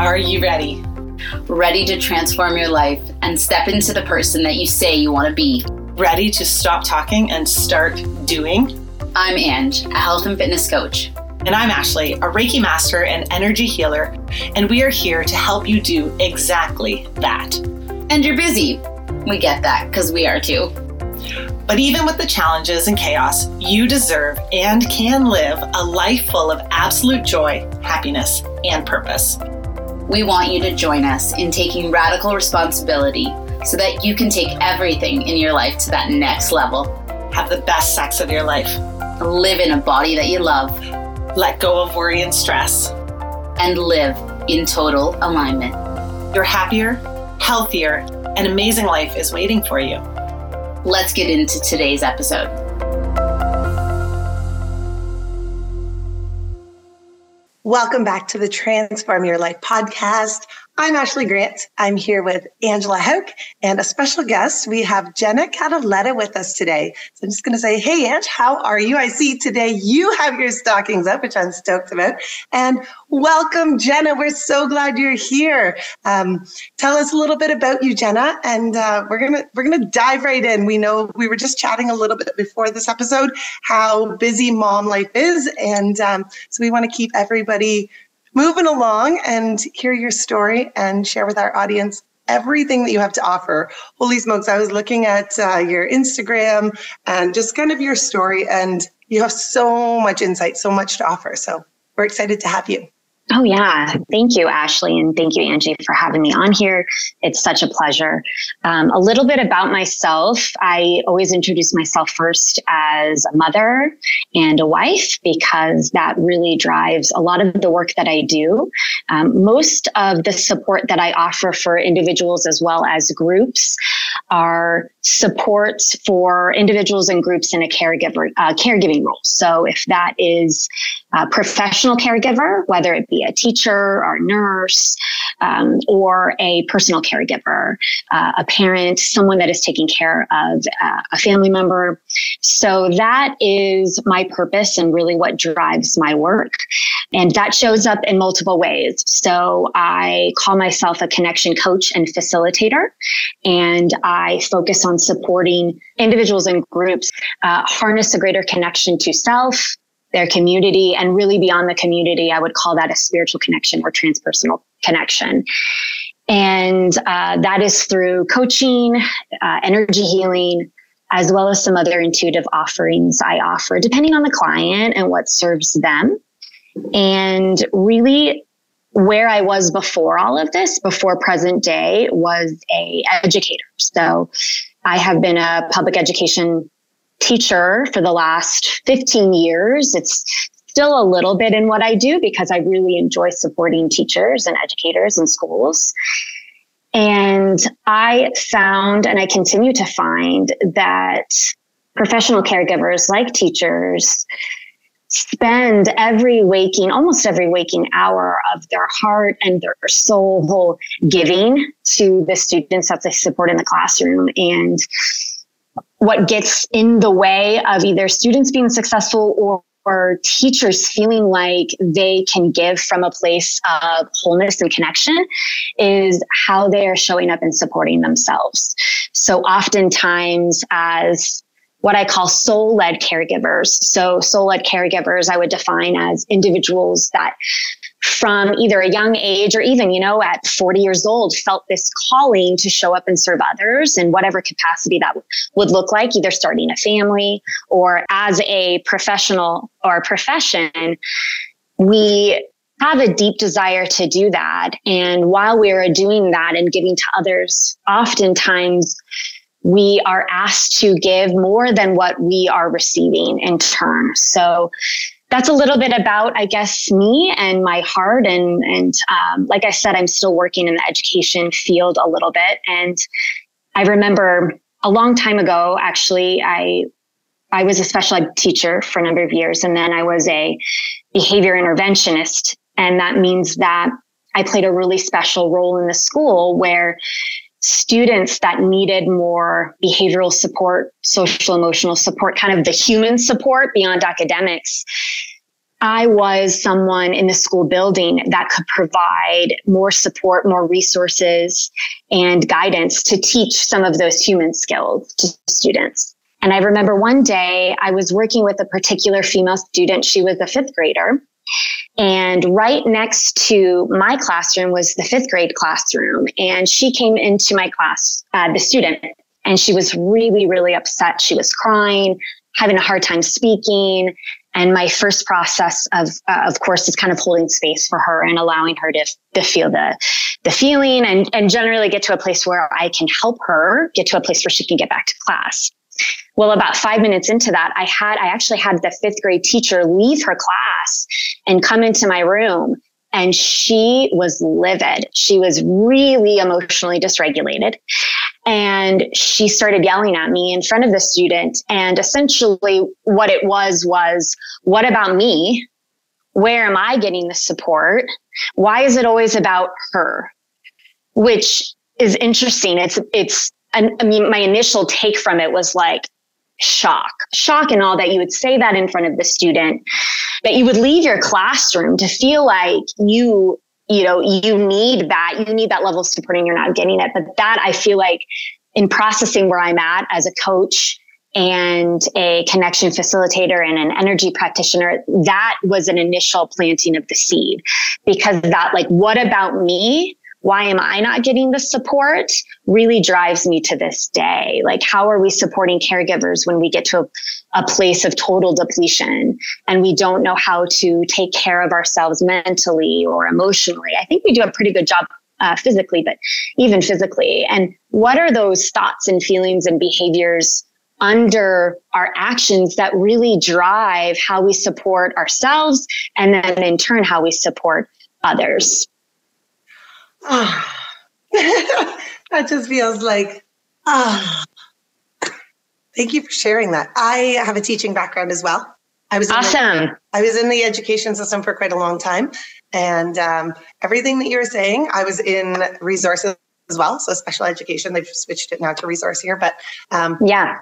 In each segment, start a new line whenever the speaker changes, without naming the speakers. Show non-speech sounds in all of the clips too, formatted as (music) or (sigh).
Are you ready?
Ready to transform your life and step into the person that you say you want to be?
Ready to stop talking and start doing?
I'm Ange, a health and fitness coach.
And I'm Ashley, a Reiki master and energy healer, and we are here to help you do exactly that.
And you're busy. We get that because we are too.
But even with the challenges and chaos, you deserve and can live a life full of absolute joy, happiness, and purpose.
We want you to join us in taking radical responsibility so that you can take everything in your life to that next level.
Have the best sex of your life.
Live in a body that you love.
Let go of worry and stress.
And live in total alignment.
Your happier, healthier, and amazing life is waiting for you.
Let's get into today's episode.
Welcome back to the Transform Your Life podcast. I'm Ashley Grant. I'm here with Angela Hauk and a special guest. We have Jenna Cataleta with us today. So I'm just going to say, hey, Ange, how are you? I see today you have your stockings up, which I'm stoked about. And welcome, Jenna. We're so glad you're here. Um, tell us a little bit about you, Jenna, and uh, we're gonna we're gonna dive right in. We know we were just chatting a little bit before this episode how busy mom life is, and um, so we want to keep everybody moving along and hear your story and share with our audience everything that you have to offer. Holy smokes, I was looking at uh, your Instagram and just kind of your story, and you have so much insight, so much to offer. So we're excited to have you.
Oh, yeah. Thank you, Ashley. And thank you, Angie, for having me on here. It's such a pleasure. Um, a little bit about myself. I always introduce myself first as a mother and a wife because that really drives a lot of the work that I do. Um, most of the support that I offer for individuals as well as groups are supports for individuals and groups in a caregiver uh, caregiving role. So if that is a professional caregiver, whether it be a teacher or nurse um, or a personal caregiver, uh, a parent, someone that is taking care of uh, a family member. So that is my purpose and really what drives my work. And that shows up in multiple ways. So I call myself a connection coach and facilitator, and I focus on supporting individuals and groups uh, harness a greater connection to self, their community, and really beyond the community. I would call that a spiritual connection or transpersonal connection. And uh, that is through coaching, uh, energy healing, as well as some other intuitive offerings I offer, depending on the client and what serves them. And really, where I was before all of this, before present day, was a educator. So I have been a public education teacher for the last 15 years. It's still a little bit in what I do because I really enjoy supporting teachers and educators and schools. And I found, and I continue to find, that professional caregivers like teachers spend every waking, almost every waking hour of their heart and their soul giving to the students that they support in the classroom. And what gets in the way of either students being successful or or teachers feeling like they can give from a place of wholeness and connection is how they are showing up and supporting themselves. So oftentimes as what I call soul led caregivers. So soul led caregivers, I would define as individuals that from either a young age or even, you know, at 40 years old, felt this calling to show up and serve others in whatever capacity that would look like, either starting a family or as a professional or profession. We have a deep desire to do that. And while we are doing that and giving to others, oftentimes we are asked to give more than what we are receiving in turn. So that's a little bit about, I guess, me and my heart. And, and um, like I said, I'm still working in the education field a little bit. And I remember a long time ago, actually, I I was a special ed teacher for a number of years, and then I was a behavior interventionist. And that means that I played a really special role in the school where students that needed more behavioral support, social emotional support, kind of the human support beyond academics. I was someone in the school building that could provide more support, more resources, and guidance to teach some of those human skills to students. And I remember one day I was working with a particular female student. She was a fifth grader. And right next to my classroom was the fifth grade classroom. And she came into my class, uh, the student, and she was really, really upset. She was crying, having a hard time speaking. And my first process of, uh, of course, is kind of holding space for her and allowing her to, to feel the, the feeling and, and generally get to a place where I can help her get to a place where she can get back to class. Well, about five minutes into that, I had, I actually had the fifth grade teacher leave her class and come into my room. And she was livid. She was really emotionally dysregulated. And she started yelling at me in front of the student. And essentially, what it was was, what about me? Where am I getting the support? Why is it always about her? Which is interesting. It's, it's, I mean, my initial take from it was like, shock, shock and all that you would say that in front of the student, that you would leave your classroom to feel like you, you know, you need that, you need that level of support and you're not getting it. But that I feel like in processing where I'm at as a coach and a connection facilitator and an energy practitioner, that was an initial planting of the seed because that like, what about me? Why am I not getting the support really drives me to this day. Like, how are we supporting caregivers when we get to a, a, place of total depletion and we don't know how to take care of ourselves mentally or emotionally? I think we do a pretty good job uh, physically, but even physically. And what are those thoughts and feelings and behaviors? under our actions that really drive how we support ourselves and then in turn how we support others.
Ah, (laughs) that just feels like, ah. Thank you for sharing that. I have a teaching background as well. I was
awesome.
The, I was in the education system for quite a long time, and um, everything that you're saying, I was in resources as well. So special education, they've switched it now to resource here, but um,
yeah.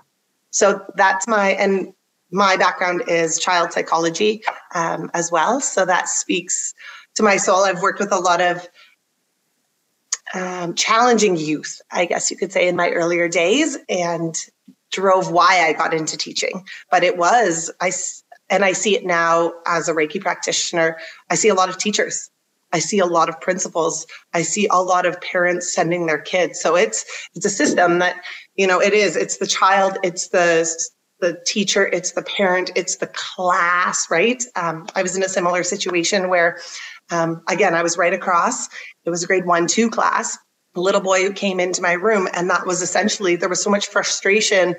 So that's my and my background is child psychology um, as well. So that speaks to my soul. I've worked with a lot of um, challenging youth, I guess you could say, in my earlier days, and drove why I got into teaching. But it was I, and I see it now as a Reiki practitioner. I see a lot of teachers. I see a lot of principals. I see a lot of parents sending their kids. So it's it's a system that you know it is. It's the child. It's the the teacher. It's the parent. It's the class. Right. Um, I was in a similar situation where um, again, I was right across. It was a grade one, two class. A little boy who came into my room, and that was essentially there was so much frustration.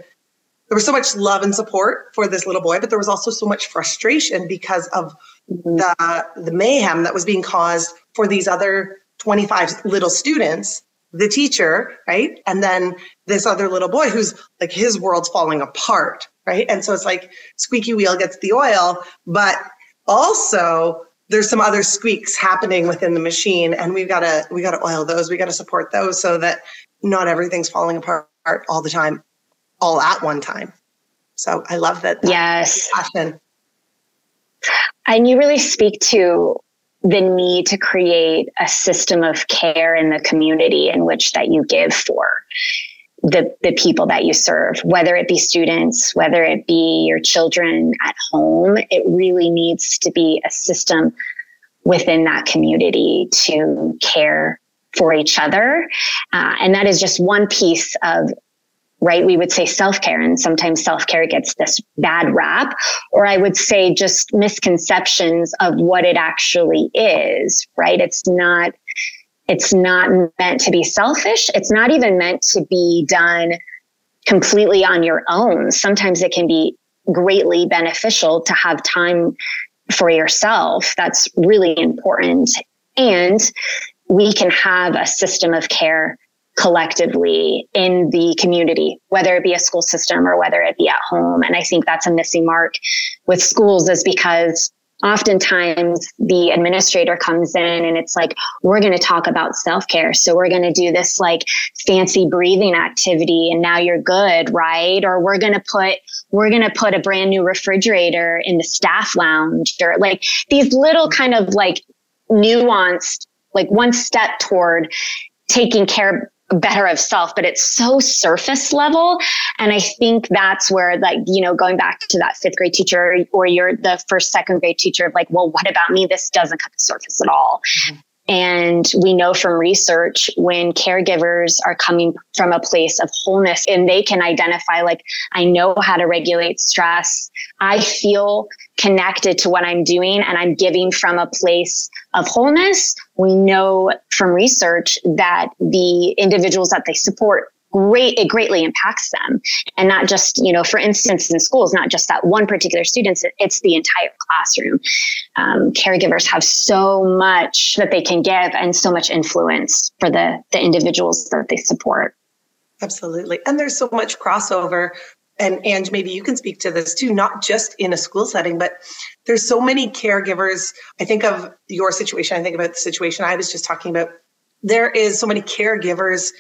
There was so much love and support for this little boy, but there was also so much frustration because of mm-hmm. the the mayhem that was being caused for these other 25 little students the teacher, right? And then this other little boy who's like his world's falling apart, right? And so it's like squeaky wheel gets the oil, but also there's some other squeaks happening within the machine and we've got to we got to oil those we got to support those so that not everything's falling apart all the time all at one time. So i love that, that
yes.
passion.
And you really speak to the need to create a system of care in the community in which that you give for the, the people that you serve, whether it be students, whether it be your children at home, it really needs to be a system within that community to care for each other. Uh, and that is just one piece of right? We would say self care, and sometimes self care gets this bad rap, or I would say just misconceptions of what it actually is, right? It's not it's not meant to be selfish. It's not even meant to be done completely on your own. Sometimes it can be greatly beneficial to have time for yourself. That's really important. And we can have a system of care collectively in the community, whether it be a school system or whether it be at home. And I think that's a missing mark with schools is because oftentimes the administrator comes in and it's like, we're going to talk about self care. So we're going to do this like fancy breathing activity and now you're good, right? Or we're going to put we're going to put a brand new refrigerator in the staff lounge or like these little kind of like nuanced, like one step toward taking care better of self, but it's so surface level. And I think that's where like, you know, going back to that fifth grade teacher or you're the first, second grade teacher of like, well, what about me? This doesn't cut the surface at all. Mm-hmm. And we know from research when caregivers are coming from a place of wholeness and they can identify, like, I know how to regulate stress. I feel connected to what I'm doing and I'm giving from a place of wholeness. We know from research that the individuals that they support great it greatly impacts them. And not just you know for instance in schools not just that one particular student it's the entire classroom. Um, caregivers have so much that they can give and so much influence for the the individuals that they support.
Absolutely. And there's so much crossover and and maybe you can speak to this too not just in a school setting but there's so many caregivers. I think of your situation i think about the situation i was just talking about. There is so many caregivers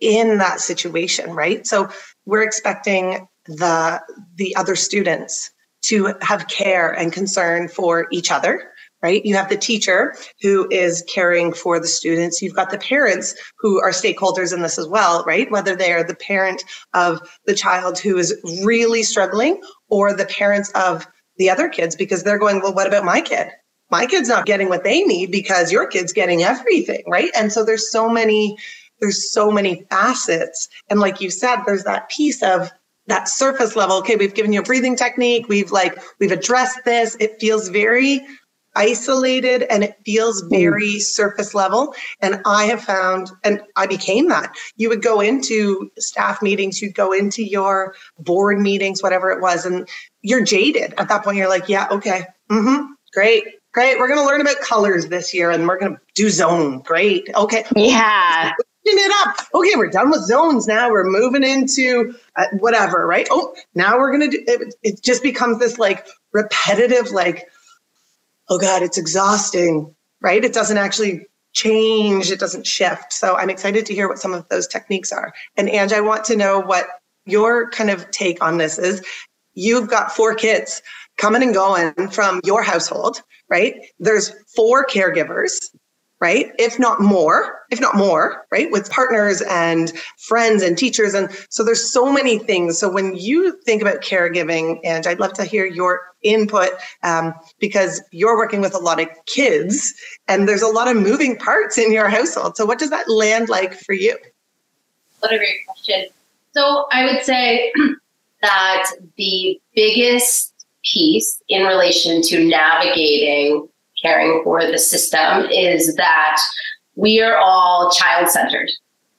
in that situation, right? So we're expecting the the other students to have care and concern for each other right? You have the teacher who is caring for the students. You've got the parents who are stakeholders in this as well, right? Whether they are the parent of the child who is really struggling or the parents of the other kids because they're going, well, what about my kid? My kid's not getting what they need because your kid's getting everything, right? And so there's so many there's so many facets. And like you said, there's that piece of that surface level. Okay, we've given you a breathing technique. We've like, we've addressed this. It feels very isolated and it feels hmm. very surface level. And I have found, and I became that. You would go into staff meetings, you'd go into your board meetings, whatever it was, and you're jaded. At that point, you're like, yeah, okay, mm-hmm, great, great. We're going to learn about colors this year and we're going to do zone. Great. Okay.
Yeah
it up. Okay, we're done with zones now. We're moving into uh, whatever, right? Oh, now we're gonna do. It, it just becomes this like repetitive, like, oh god, it's exhausting, right? It doesn't actually change. It doesn't shift. So I'm excited to hear what some of those techniques are. And Ange, I want to know what your kind of take on this is. You've got four kids coming and going from your household, right? There's four caregivers right? If not more, if not more, right? With partners and friends and teachers. And so there's so many things. So when you think about caregiving, and I'd love to hear your input um, because you're working with a lot of kids and there's a lot of moving parts in your household. So what does that land like for you?
What a great question. So I would say (clears throat) that the biggest piece in relation to navigating caring for the system is that we are all child centered,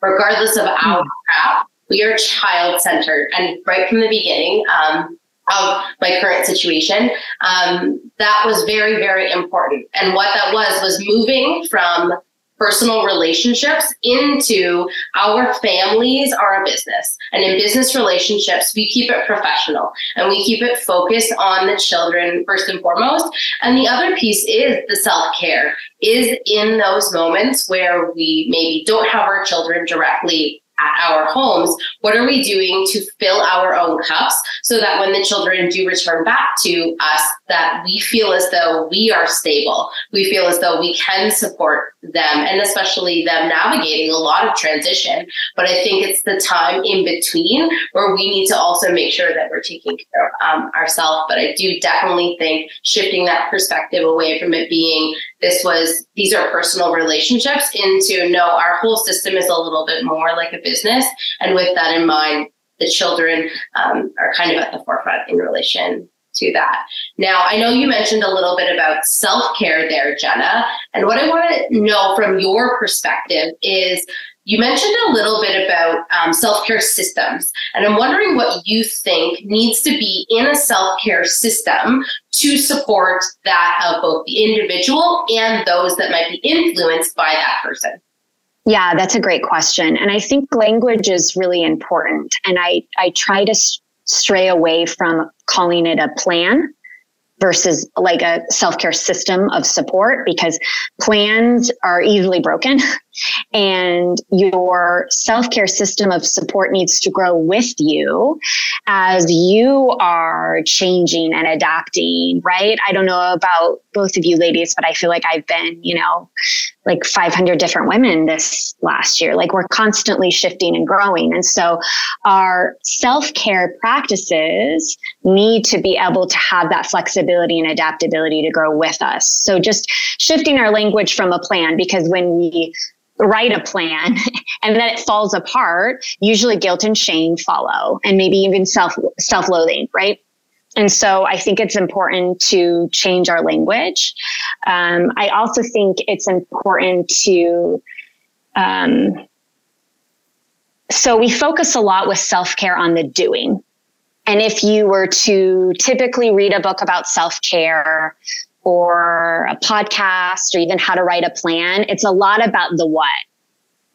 regardless of our craft. We are child centered, and right from the beginning um, of my current situation, um, that was very, very important. And what that was was moving from personal relationships into our families are a business. And in business relationships, we keep it professional and we keep it focused on the children first and foremost. And the other piece is the self care, is in those moments where we maybe don't have our children directly at our homes, what are we doing to fill our own cups so that when the children do return back to us, that we feel as though we are stable. We feel as though we can support them and especially them navigating a lot of transition. But I think it's the time in between where we need to also make sure that we're taking care of um, ourselves. But I do definitely think shifting that perspective away from it being this was these are personal relationships into no, our whole system is a little bit more like a business. And with that in mind, the children um, are kind of at the forefront in relation to that. Now, I know you mentioned a little bit about self care there, Jenna. And what I want to know from your perspective is you mentioned a little bit about um, self care systems. And I'm wondering what you think needs to be in a self care system to support that of both the individual and those that might be influenced by that person.
Yeah, that's a great question. And I think language is really important. And I, I try to stray away from calling it a plan versus like a self-care system of support because plans are easily broken (laughs) and your self care system of support needs to grow with you as you are changing and adapting, right? I don't know about both of you ladies, but I feel like I've been, you know, like 500 different women this last year. Like we're constantly shifting and growing. And so our self care practices need to be able to have that flexibility and adaptability to grow with us. So just shifting our language from a plan, because when we write a plan (laughs) and then it falls apart, usually guilt and shame follow and maybe even self self-loathing, right? And so I think it's important to change our language. Um, I also think it's important to, um, so we focus a lot with self care on the doing. And if you were to typically read a book about self care or a podcast or even how to write a plan, it's a lot about the what.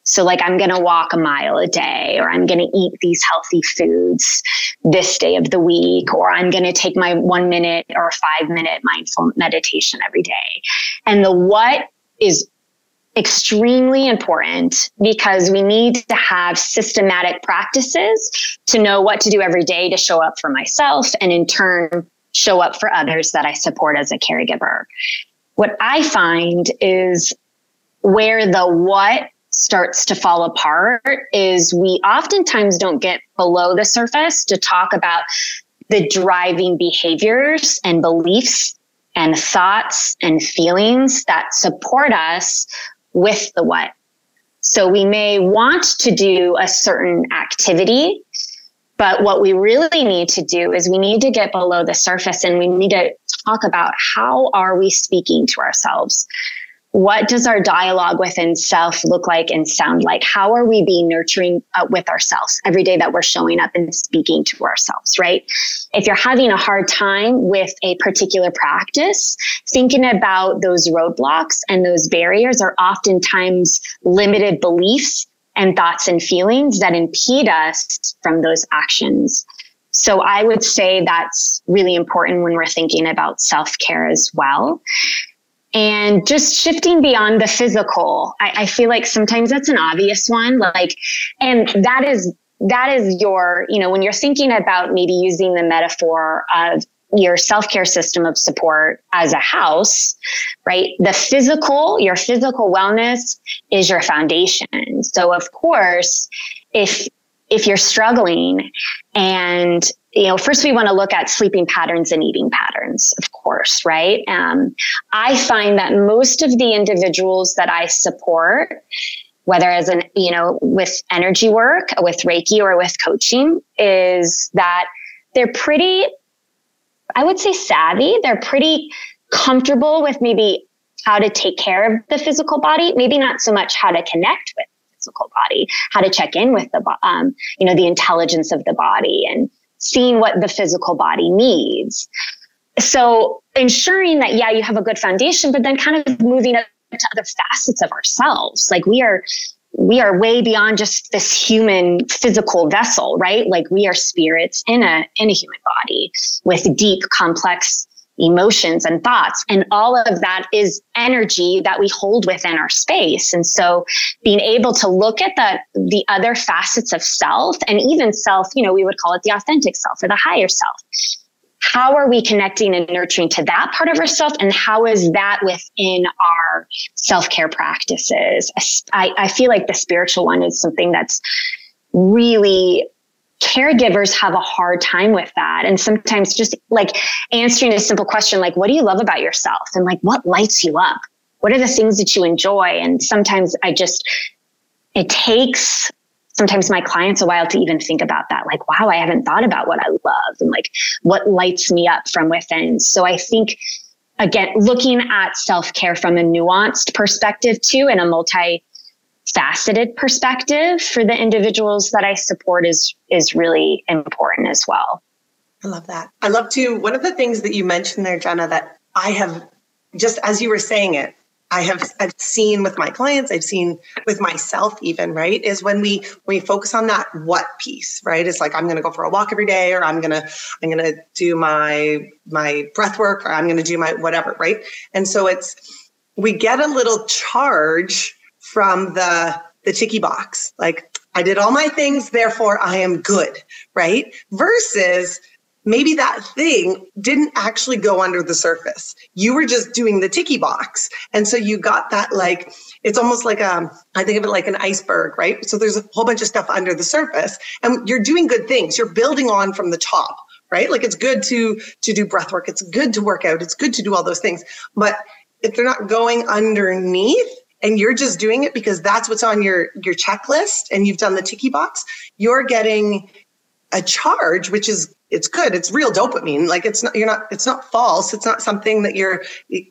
So, like, I'm going to walk a mile a day, or I'm going to eat these healthy foods this day of the week, or I'm going to take my one minute or five minute mindful meditation every day. And the what is extremely important because we need to have systematic practices to know what to do every day to show up for myself and in turn show up for others that I support as a caregiver. What I find is where the what starts to fall apart is we oftentimes don't get below the surface to talk about the driving behaviors and beliefs and thoughts and feelings that support us with the what. So we may want to do a certain activity, but what we really need to do is we need to get below the surface and we need to talk about how are we speaking to ourselves? what does our dialogue within self look like and sound like? How are we being nurturing uh, with ourselves every day that we're showing up and speaking to ourselves, right? If you're having a hard time with a particular practice, thinking about those roadblocks and those barriers are oftentimes limited beliefs and thoughts and feelings that impede us from those actions. So I would say that's really important when we're thinking about self care as well and just shifting beyond the physical I, I, feel like sometimes that's an obvious one like and that is that is your you know when you're thinking about maybe using the metaphor of your self-care system of support as a house right the physical your physical wellness is your foundation so of course if if you're struggling and you know, first we want to look at sleeping patterns and eating patterns, of course, right? Um, I find that most of the individuals that I support, whether as an, you know, with energy work, with Reiki, or with coaching, is that they're pretty, I would say savvy. They're pretty comfortable with maybe how to take care of the physical body, maybe not so much how to connect with the physical body, how to check in with the, um, you know, the intelligence of the body and seeing what the physical body needs. So ensuring that, yeah, you have a good foundation, but then kind of moving up to other facets of ourselves. Like we are, we are way beyond just this human physical vessel, right? Like we are spirits in a, in a human body with deep, complex emotions and thoughts. And all of that is energy that we hold within our space. And so being able to look at the, the other facets of self and even self, you know, we would call it the authentic self or the higher self. How are we connecting and nurturing to that part of ourselves? And how is that within our self care practices? I, I feel like the spiritual one is something that's really caregivers have a hard time with that. And sometimes just like answering a simple question like, what do you love about yourself? And like, what lights you up? What are the things that you enjoy? And sometimes I just, it takes sometimes my clients a while to even think about that. Like, wow, I haven't thought about what I love and like what lights me up from within. So I think, again, looking at self care from a nuanced perspective too, and a multi faceted perspective for the individuals that I support is is really important as well.
I love that. I love to one of the things that you mentioned there, Jenna, that I have just as you were saying it, I have I've seen with my clients, I've seen with myself even, right? Is when we when we focus on that what piece, right? It's like I'm gonna go for a walk every day, or I'm gonna I'm gonna do my my breath work, or I'm gonna do my whatever, right? And so it's we get a little charge from the the ticky box. Like I did all my things, therefore I am good, right? Versus maybe that thing didn't actually go under the surface. You were just doing the ticky box. And so you got that like, it's almost like a, um, I think of it like an iceberg, right? So there's a whole bunch of stuff under the surface and you're doing good things. You're building on from the top, right? Like it's good to, to do breath work. It's good to work out. It's good to do all those things. But if they're not going underneath, and you're just doing it because that's what's on your your checklist and you've done the ticky box you're getting a charge which is it's good. It's real dopamine. Like it's not you're not it's not false. It's not something that you're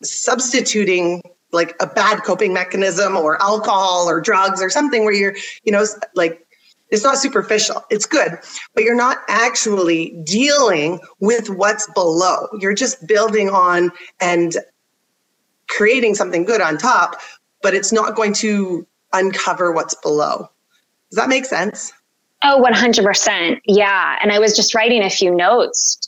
substituting like a bad coping mechanism or alcohol or drugs or something where you're you know like it's not superficial. It's good. But you're not actually dealing with what's below. You're just building on and creating something good on top but it's not going to uncover what's below. Does that make sense
Oh, 100%. Yeah. And I was just writing a few notes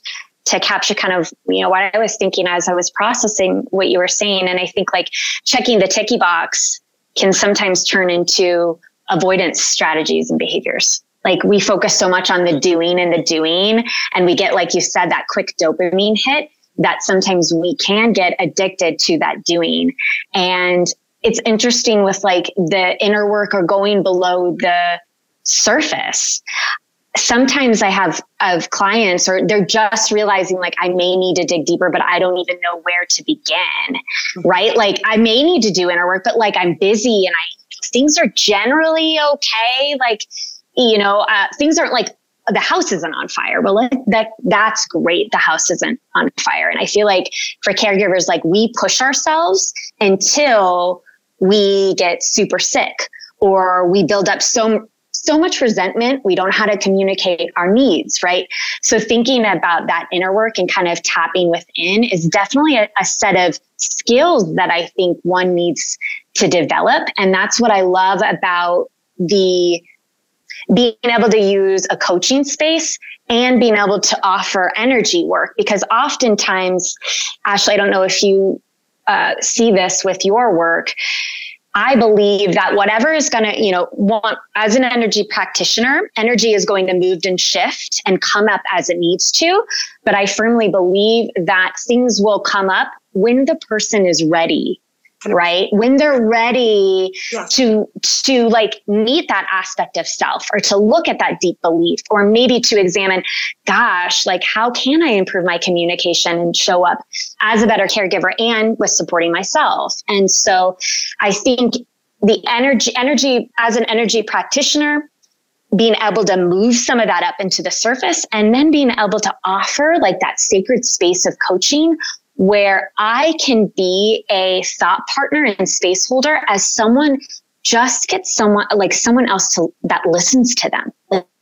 to capture kind of, you know, what I was thinking as I was processing what you were saying. And I think like checking the ticky box can sometimes turn into avoidance strategies and behaviors. Like we focus so much on the doing and the doing, and we get, like you said, that quick dopamine hit that sometimes we can get addicted to that doing. And it's interesting with like the inner work or going below the surface sometimes I have of clients or they're just realizing like I may need to dig deeper, but I don't even know where to begin. Mm-hmm. Right. Like I may need to do inner work, but like I'm busy and I things are generally okay. Like, you know, uh, things aren't like the house isn't on fire. Well, like, that that's great. The house isn't on fire. And I feel like for caregivers, like we push ourselves until we get super sick or we build up so so much resentment. We don't know how to communicate our needs, right? So thinking about that inner work and kind of tapping within is definitely a, a set of skills that I think one needs to develop. And that's what I love about the being able to use a coaching space and being able to offer energy work because oftentimes ashley i don't know if you uh, see this with your work I believe that whatever is going to, you know, want, as an energy practitioner, energy is going to move and shift and come up as it needs to. But I firmly believe that things will come up when the person is ready right when they're ready yes. to to like meet that aspect of self or to look at that deep belief or maybe to examine gosh like how can i improve my communication and show up as a better caregiver and with supporting myself and so i think the energy energy as an energy practitioner being able to move some of that up into the surface and then being able to offer like that sacred space of coaching where I can be a thought partner and space holder as someone just get someone like someone else to that listens to them.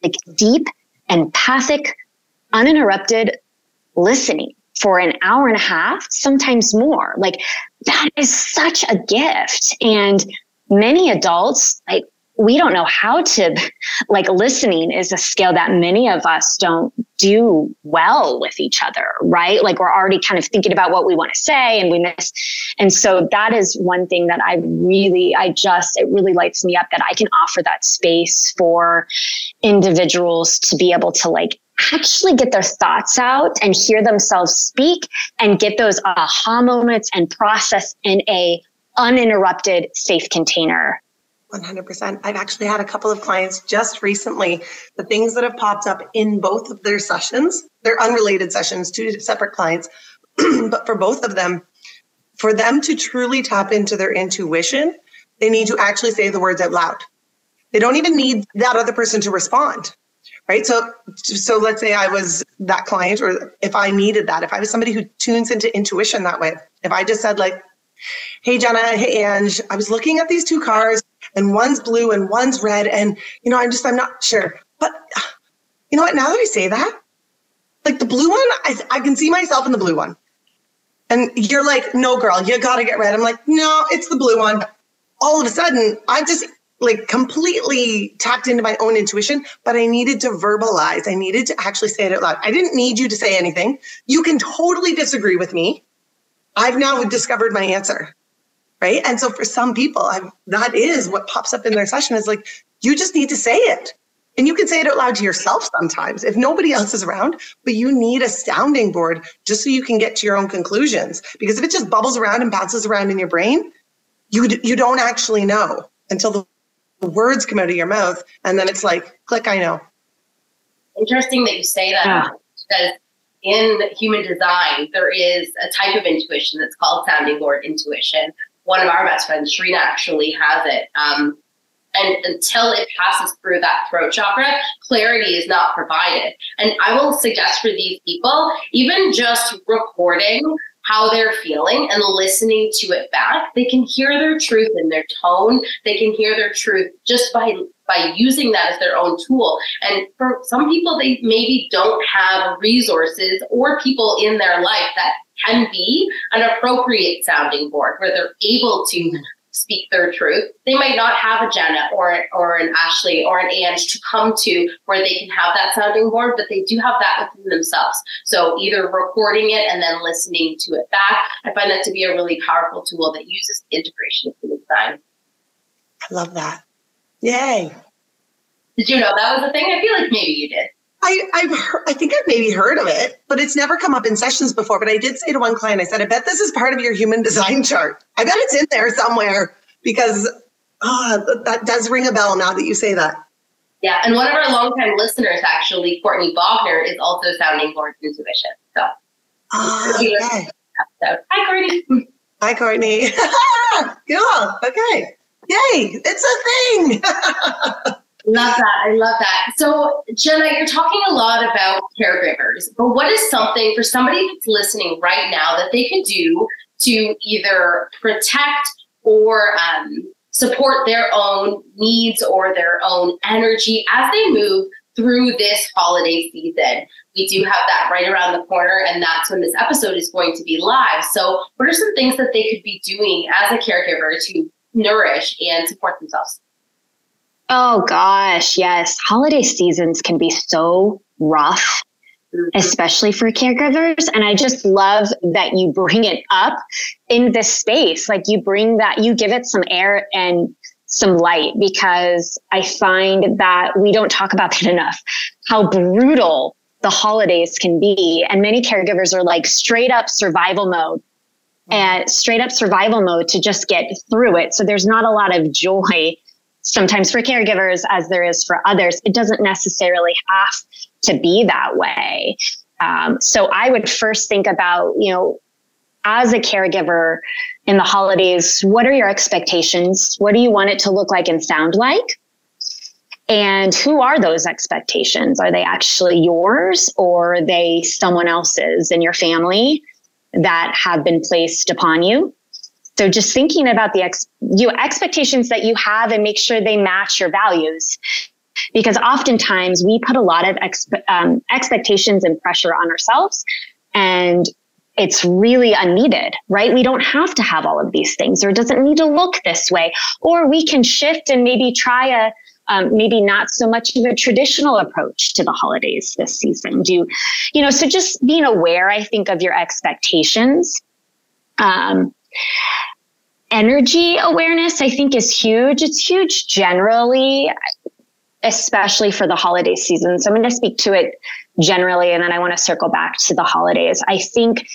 Like deep empathic uninterrupted listening for an hour and a half sometimes more. Like that is such a gift. And many adults like we don't know how to (laughs) like listening is a skill that many of us don't do well with each other right? Like we're already kind of thinking about what we want to say and we miss and so that is one thing that i really i just it really lights me up that i can offer that space for individuals to be able to like actually get their thoughts out and hear themselves speak and get those aha moments and process in a uninterrupted safe container
100%. I've actually had a couple of clients just recently. The things that have popped up in both of their sessions, they're unrelated sessions, two separate clients, (clears throat) but for both of them, for them to truly tap into their intuition, they need to actually say the words out loud. They don't even need that other person to respond. Right. So, so let's say I was that client, or if I needed that, if I was somebody who tunes into intuition that way, if I just said, like, Hey, Jenna. Hey, Ange. I was looking at these two cars and one's blue and one's red. And, you know, I'm just, I'm not sure. But you know what? Now that I say that, like the blue one, I, I can see myself in the blue one. And you're like, no, girl, you got to get red. I'm like, no, it's the blue one. All of a sudden, I just like completely tapped into my own intuition, but I needed to verbalize. I needed to actually say it out loud. I didn't need you to say anything. You can totally disagree with me. I've now discovered my answer. Right? And so for some people, I've, that is what pops up in their session is like, you just need to say it. And you can say it out loud to yourself sometimes if nobody else is around, but you need a sounding board just so you can get to your own conclusions. Because if it just bubbles around and bounces around in your brain, you, you don't actually know until the words come out of your mouth. And then it's like, click, I know.
Interesting that you say that yeah. because in human design, there is a type of intuition that's called sounding board intuition. One of our best friends, Shrina, actually has it. Um, and until it passes through that throat chakra, clarity is not provided. And I will suggest for these people, even just recording how they're feeling and listening to it back, they can hear their truth in their tone. They can hear their truth just by by using that as their own tool. And for some people, they maybe don't have resources or people in their life that can be an appropriate sounding board where they're able to speak their truth. They might not have a Jenna or or an Ashley or an Ange to come to where they can have that sounding board, but they do have that within themselves. So either recording it and then listening to it back, I find that to be a really powerful tool that uses integration of the design.
I love that. Yay!
Did you know that was a thing? I feel like maybe you did.
I, I've heard, I think I've maybe heard of it, but it's never come up in sessions before. But I did say to one client, I said, I bet this is part of your human design chart. I bet it's in there somewhere because oh, that does ring a bell now that you say that.
Yeah, and one of our longtime listeners, actually, Courtney Bogner, is also sounding board intuition. So,
oh, okay.
Hi, Courtney.
Hi, Courtney. (laughs) cool. Okay. Yay! It's a thing. (laughs)
Love that. I love that. So, Jenna, you're talking a lot about caregivers, but what is something for somebody that's listening right now that they can do to either protect or um, support their own needs or their own energy as they move through this holiday season? We do have that right around the corner, and that's when this episode is going to be live. So, what are some things that they could be doing as a caregiver to nourish and support themselves?
Oh gosh, yes. Holiday seasons can be so rough, mm-hmm. especially for caregivers. And I just love that you bring it up in this space. Like you bring that, you give it some air and some light because I find that we don't talk about that (laughs) enough. How brutal the holidays can be. And many caregivers are like straight up survival mode mm-hmm. and straight up survival mode to just get through it. So there's not a lot of joy sometimes for caregivers as there is for others. It doesn't necessarily have to be that way. Um, so I would first think about, you know, as a caregiver in the holidays, what are your expectations? What do you want it to look like and sound like? And who are those expectations? Are they actually yours or are they someone else's in your family that have been placed upon you? So just thinking about the ex- you expectations that you have and make sure they match your values. Because oftentimes we put a lot of um, expectations and pressure on ourselves and it's really unneeded, right? We don't have to have all of these things or it doesn't need to look this way. Or we can shift and maybe try a, um, maybe not so much of a traditional approach to the holidays this season. Do you know? So just being aware, I think, of your expectations. Um, energy awareness, I think, is huge. It's huge generally, especially for the holiday season. So I'm going to speak to it generally, and then I want to circle back to the holidays. I think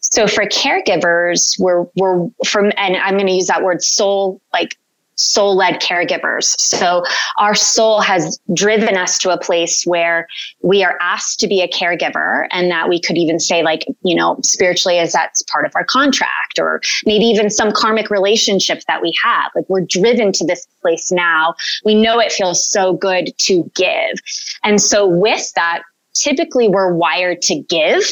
so for caregivers, we're we're from, and I'm going to use that word soul like soul led caregivers. So our soul has driven us to a place where we are asked to be a caregiver and that we could even say like, you know, spiritually as that's part of our contract or maybe even some karmic relationship that we have. Like we're driven to this place now. We know it feels so good to give. And so with that, typically we're wired to give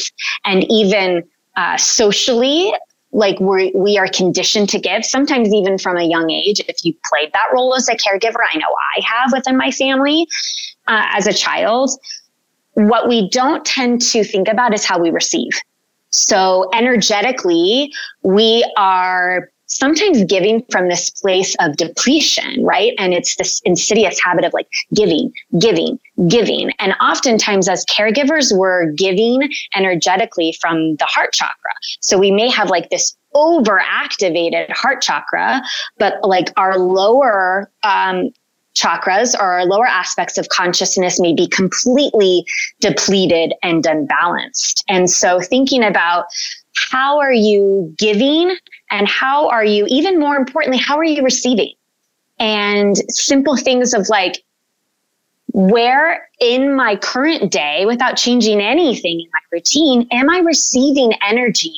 and even uh, socially like we we are conditioned to give sometimes even from a young age if you played that role as a caregiver i know i have within my family uh, as a child what we don't tend to think about is how we receive. So energetically we are sometimes giving from this place of depletion, right? And it's this insidious habit of like giving, giving, giving. And oftentimes as caregivers, we're giving energetically from the heart chakra. So we may have like this overactivated heart chakra, but like our lower um, chakras or our lower aspects of consciousness may be completely depleted and unbalanced. And so thinking about how are you giving and how are you, even more importantly, how are you receiving? And simple things of like, where in my current day, without changing anything in my routine, am I receiving energy?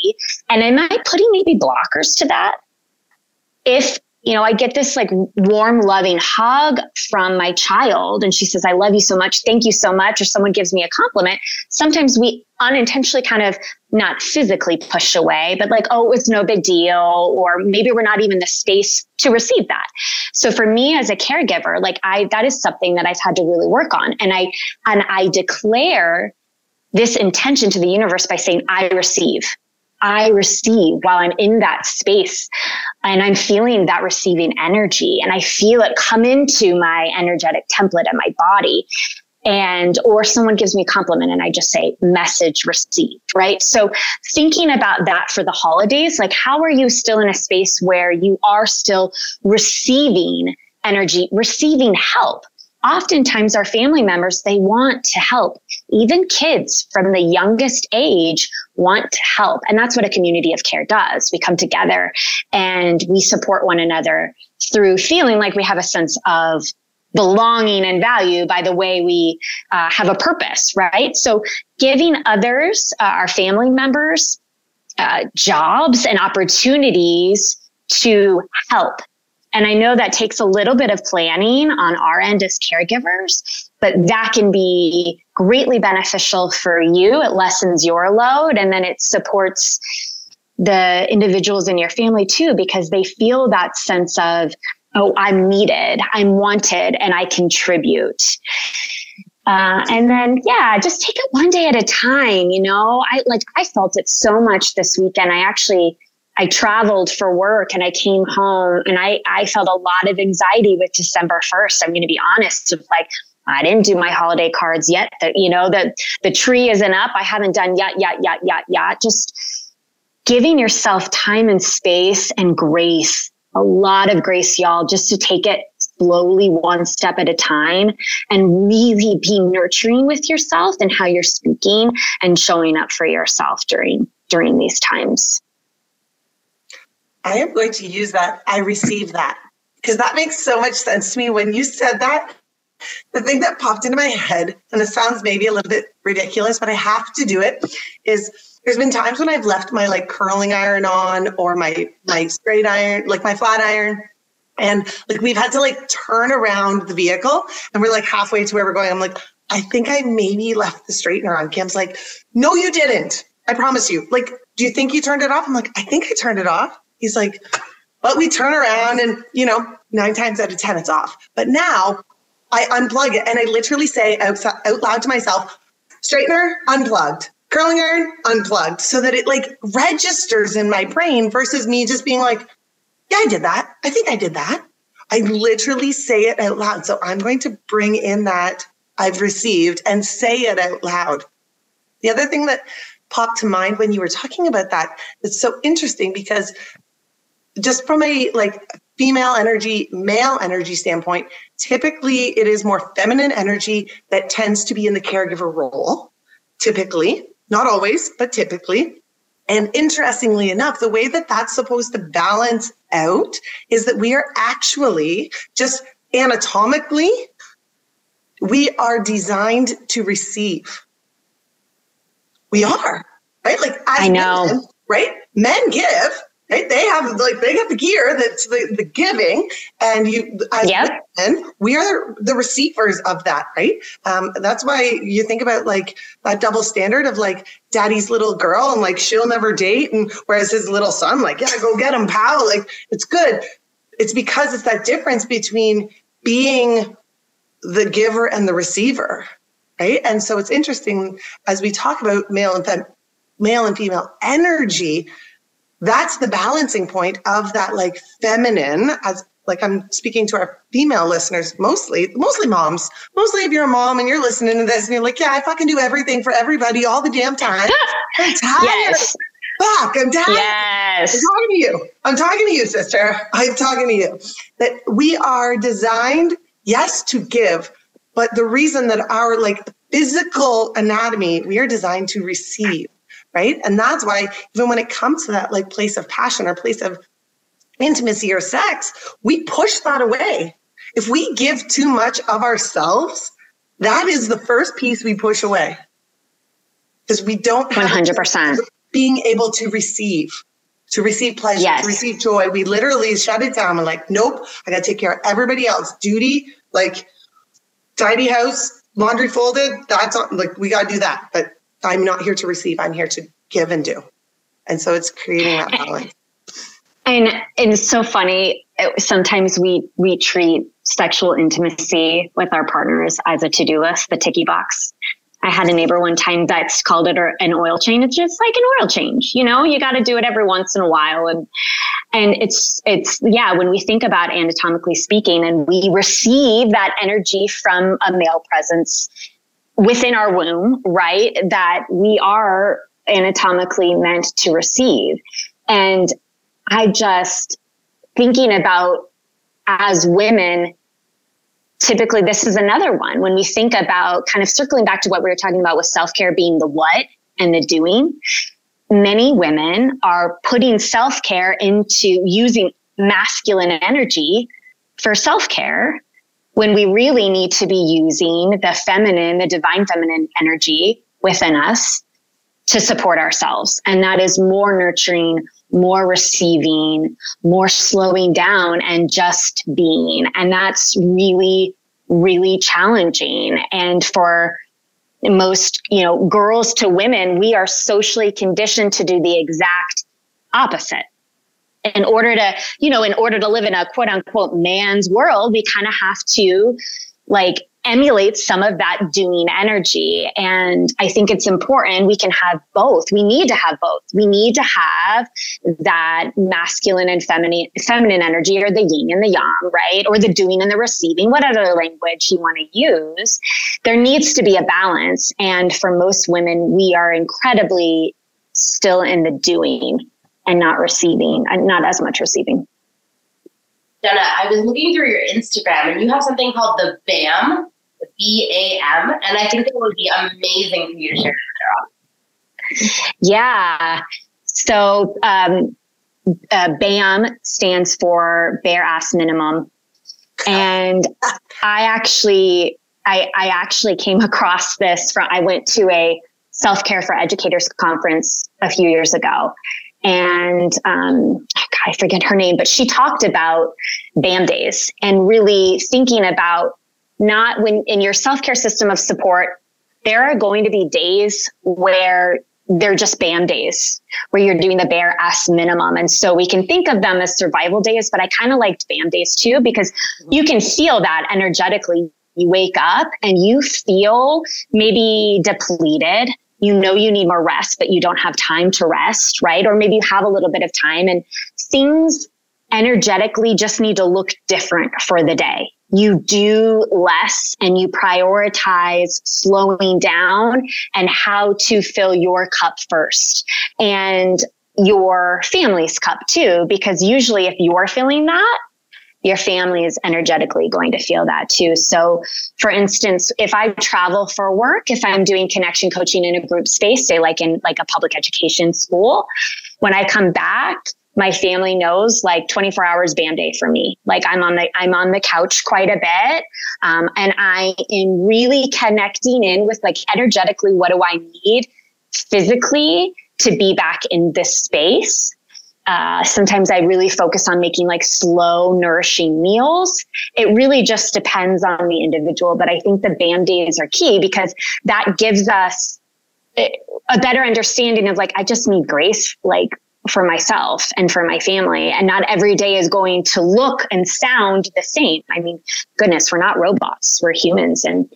And am I putting maybe blockers to that? If you know, I get this like warm, loving hug from my child, and she says, I love you so much. Thank you so much. Or someone gives me a compliment. Sometimes we unintentionally kind of not physically push away, but like, oh, it's no big deal. Or maybe we're not even the space to receive that. So for me as a caregiver, like I, that is something that I've had to really work on. And I, and I declare this intention to the universe by saying, I receive. I receive while I'm in that space and I'm feeling that receiving energy and I feel it come into my energetic template and my body. And, or someone gives me a compliment and I just say message received, right? So thinking about that for the holidays, like how are you still in a space where you are still receiving energy, receiving help? Oftentimes our family members they want to help. Even kids from the youngest age want to help and that's what a community of care does. We come together and we support one another through feeling like we have a sense of belonging and value by the way we uh, have a purpose right? So giving others uh, our family members uh, jobs and opportunities to help and I know that takes a little bit of planning on our end as caregivers, but that can be greatly beneficial for you. It lessens your load and then it supports the individuals in your family too, because they feel that sense of, oh, I'm needed, I'm wanted, and I contribute. Uh, and then, yeah, just take it one day at a time. You know, I like, I felt it so much this weekend. I actually, I traveled for work and I came home and I, I felt a lot of anxiety with December 1st. I'm going to be honest of like, I didn't do my holiday cards yet. You know, the, the tree isn't up. I haven't done yet, yet, yet, yet, yet. Just giving yourself time and space and grace, a lot of grace, y'all, just to take it slowly one step at a time and really be nurturing with yourself and how you're speaking and showing up for yourself during during these times.
I am going to use that. I receive that because that makes so much sense to me. When you said that, the thing that popped into my head, and it sounds maybe a little bit ridiculous, but I have to do it, is there's been times when I've left my like curling iron on or my my straight iron, like my flat iron. And like we've had to like turn around the vehicle and we're like halfway to where we're going. I'm like, I think I maybe left the straightener on. Kim's like, no, you didn't. I promise you. Like, do you think you turned it off? I'm like, I think I turned it off. He's like, but we turn around and, you know, nine times out of 10, it's off. But now I unplug it and I literally say out, out loud to myself, straightener unplugged, curling iron unplugged, so that it like registers in my brain versus me just being like, yeah, I did that. I think I did that. I literally say it out loud. So I'm going to bring in that I've received and say it out loud. The other thing that popped to mind when you were talking about that, it's so interesting because just from a like female energy, male energy standpoint, typically it is more feminine energy that tends to be in the caregiver role. Typically, not always, but typically. And interestingly enough, the way that that's supposed to balance out is that we are actually just anatomically, we are designed to receive. We are, right? Like
I know,
men, right? Men give, Right? They have like they have the gear that's the, the giving, and you as yep. women, we are the receivers of that, right? Um, that's why you think about like that double standard of like daddy's little girl and like she'll never date, and whereas his little son, like, yeah, go get him, pal. Like it's good. It's because it's that difference between being the giver and the receiver, right? And so it's interesting as we talk about male and fem- male and female energy that's the balancing point of that like feminine as like I'm speaking to our female listeners mostly, mostly moms. Mostly if you're a mom and you're listening to this and you're like, yeah, I fucking do everything for everybody all the damn time. (laughs) I'm tired. Yes. back. I'm tired.
yes.
I'm talking to you. I'm talking to you, sister. I'm talking to you. That we are designed, yes, to give, but the reason that our like physical anatomy, we are designed to receive, right? And that's why even when it comes to that like place of passion or place of intimacy or sex, we push that away. If we give too much of ourselves, that is the first piece we push away. Because we don't
have 100%
being able to receive, to receive pleasure, yes. to receive joy. We literally shut it down and like, nope, I gotta take care of everybody else. Duty, like tidy house, laundry folded, that's on, like we gotta do that. But I'm not here to receive, I'm here to give and do. And so it's creating that balance. (laughs)
And, and it's so funny. Uh, sometimes we we treat sexual intimacy with our partners as a to do list, the ticky box. I had a neighbor one time that's called it an oil change. It's just like an oil change, you know. You got to do it every once in a while, and and it's it's yeah. When we think about anatomically speaking, and we receive that energy from a male presence within our womb, right? That we are anatomically meant to receive, and I just thinking about as women, typically this is another one when we think about kind of circling back to what we were talking about with self-care being the what and the doing. Many women are putting self-care into using masculine energy for self-care when we really need to be using the feminine, the divine feminine energy within us to support ourselves. And that is more nurturing, more receiving, more slowing down and just being. And that's really, really challenging. And for most, you know, girls to women, we are socially conditioned to do the exact opposite. In order to, you know, in order to live in a quote unquote man's world, we kind of have to like emulate some of that doing energy. And I think it's important we can have both. We need to have both. We need to have that masculine and feminine feminine energy or the yin and the yang, right? Or the doing and the receiving, whatever language you want to use. There needs to be a balance. And for most women, we are incredibly still in the doing and not receiving, not as much receiving.
Jenna, I was looking through your Instagram and you have something called the BAM, B A M, and I think it would be amazing for you to share that.
Yeah. So um, uh, BAM stands for bare ass minimum, and I actually, I, I actually came across this from. I went to a self care for educators conference a few years ago, and um, I forget her name, but she talked about BAM days and really thinking about not when in your self care system of support, there are going to be days where they're just BAM days where you're doing the bare ass minimum. And so we can think of them as survival days, but I kind of liked BAM days too, because you can feel that energetically. You wake up and you feel maybe depleted you know you need more rest, but you don't have time to rest, right? Or maybe you have a little bit of time and things energetically just need to look different for the day. You do less and you prioritize slowing down and how to fill your cup first and your family's cup too. Because usually if you're feeling that, your family is energetically going to feel that too. So, for instance, if I travel for work, if I'm doing connection coaching in a group space, say like in like a public education school, when I come back, my family knows like 24 hours BAM day for me. Like I'm on the I'm on the couch quite a bit, um, and I am really connecting in with like energetically. What do I need physically to be back in this space? Uh, sometimes I really focus on making like slow, nourishing meals. It really just depends on the individual, but I think the BAM days are key because that gives us a better understanding of like, I just need grace, like for myself and for my family. And not every day is going to look and sound the same. I mean, goodness, we're not robots, we're humans. And,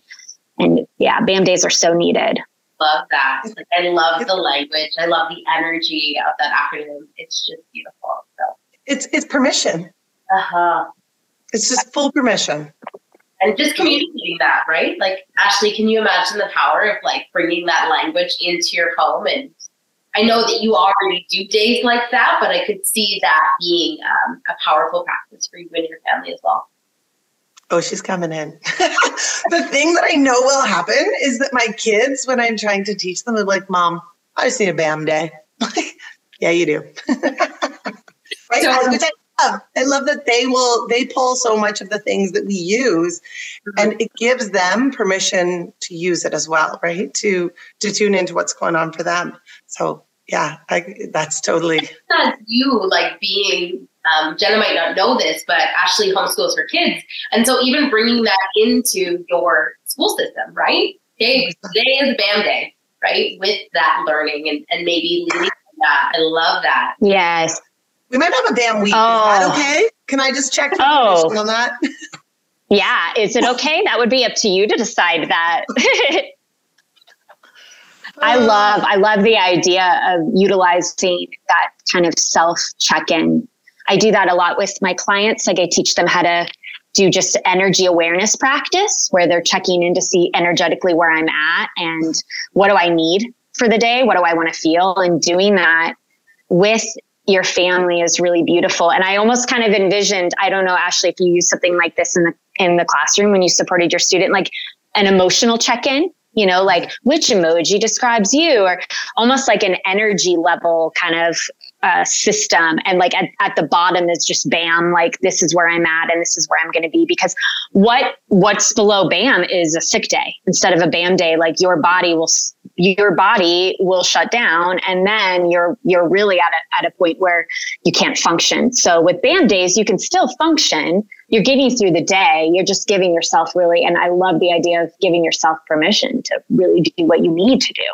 and yeah, BAM days are so needed
love that. (laughs) Like, I love the language. I love the energy of that acronym. It's just beautiful. So
it's it's permission.
Uh huh.
It's just full permission.
And just communicating that, right? Like Ashley, can you imagine the power of like bringing that language into your home and I know that you already do days like that, but I could see that being um, a powerful practice for you and your family as well.
Oh, she's coming in. (laughs) the thing that I know will happen is that my kids, when I'm trying to teach them, they're like, Mom, I just need a BAM day. (laughs) yeah, you do. (laughs) right? So, Which I love. I love that they will, they pull so much of the things that we use mm-hmm. and it gives them permission to use it as well, right? To, to tune into what's going on for them. So yeah, I, that's totally.
That's you like being um, Jenna might not know this, but Ashley homeschools her kids. And so even bringing that into your school system, right? Today, today is a BAM day, right? With that learning and, and maybe leading that. I love that.
Yes.
We might have a BAM week. Oh. Is that oh. okay? Can I just check oh. on that? (laughs)
yeah. Is it okay? That would be up to you to decide that. (laughs) I love I love the idea of utilizing that kind of self check-in I do that a lot with my clients. Like I teach them how to do just energy awareness practice where they're checking in to see energetically where I'm at and what do I need for the day? What do I want to feel? And doing that with your family is really beautiful. And I almost kind of envisioned, I don't know, Ashley, if you use something like this in the in the classroom when you supported your student, like an emotional check-in, you know, like which emoji describes you, or almost like an energy level kind of uh, system and like at, at the bottom is just bam like this is where i'm at and this is where i'm going to be because what what's below bam is a sick day. Instead of a bam day like your body will your body will shut down and then you're you're really at a, at a point where you can't function. So with bam days you can still function. You're getting through the day. You're just giving yourself really and i love the idea of giving yourself permission to really do what you need to do.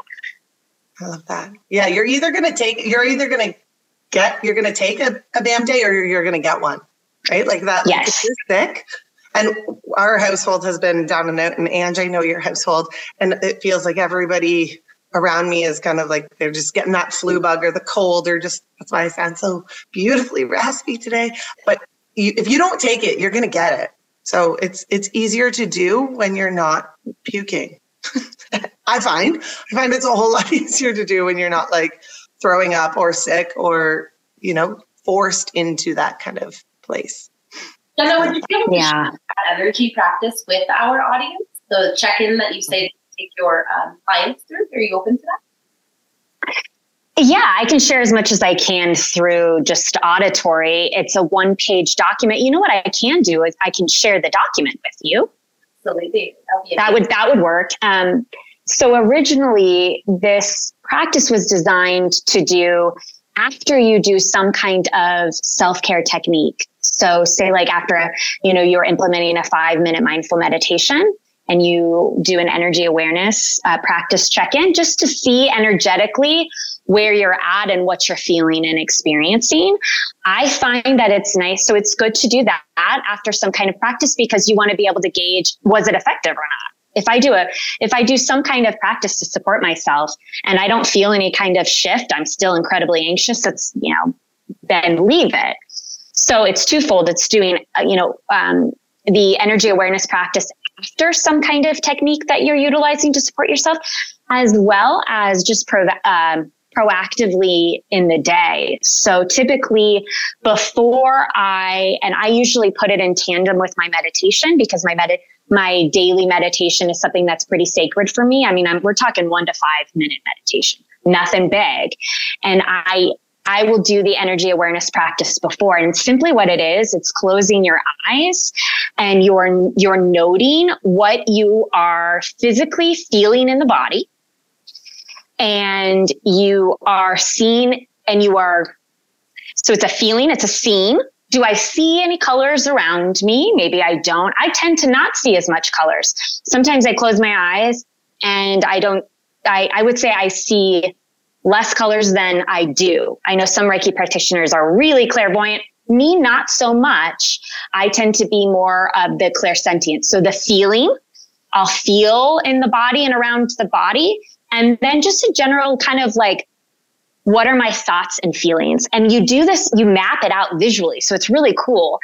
I love that. Yeah, you're either going to take, you're either going to get you're going to take a, a BAM day or you're going to get one, right? Like that.
Yes.
Like sick. And our household has been down and out. And Angie, I know your household, and it feels like everybody around me is kind of like they're just getting that flu bug or the cold or just that's why I sound so beautifully raspy today. But you, if you don't take it, you're going to get it. So it's it's easier to do when you're not puking. (laughs) I find I find it's a whole lot (laughs) easier to do when you're not like throwing up or sick or, you know, forced into that kind of place.
Jenna, would you be yeah. energy practice with our audience? The check in that you say to take your um, clients through? Are you open to that?
Yeah, I can share as much as I can through just auditory. It's a one page document. You know what I can do is I can share the document with you.
Absolutely.
That would that would work. Um, so originally, this practice was designed to do after you do some kind of self-care technique. So say like after, you know, you're implementing a five minute mindful meditation and you do an energy awareness uh, practice check-in just to see energetically where you're at and what you're feeling and experiencing. I find that it's nice. So it's good to do that after some kind of practice because you want to be able to gauge was it effective or not? If I do a, if I do some kind of practice to support myself and I don't feel any kind of shift, I'm still incredibly anxious. It's, you know, then leave it. So it's twofold. It's doing, uh, you know, um, the energy awareness practice after some kind of technique that you're utilizing to support yourself, as well as just pro- um, proactively in the day. So typically before I, and I usually put it in tandem with my meditation because my med- my daily meditation is something that's pretty sacred for me. I mean, I'm, we're talking one to five minute meditation, nothing big. And I, I will do the energy awareness practice before. And simply what it is, it's closing your eyes and you're, you're noting what you are physically feeling in the body. And you are seeing and you are, so it's a feeling, it's a scene do I see any colors around me? Maybe I don't. I tend to not see as much colors. Sometimes I close my eyes and I don't, I, I would say I see less colors than I do. I know some Reiki practitioners are really clairvoyant. Me, not so much. I tend to be more of the clairsentient. So the feeling, I'll feel in the body and around the body. And then just a general kind of like what are my thoughts and feelings? And you do this, you map it out visually. So it's really cool.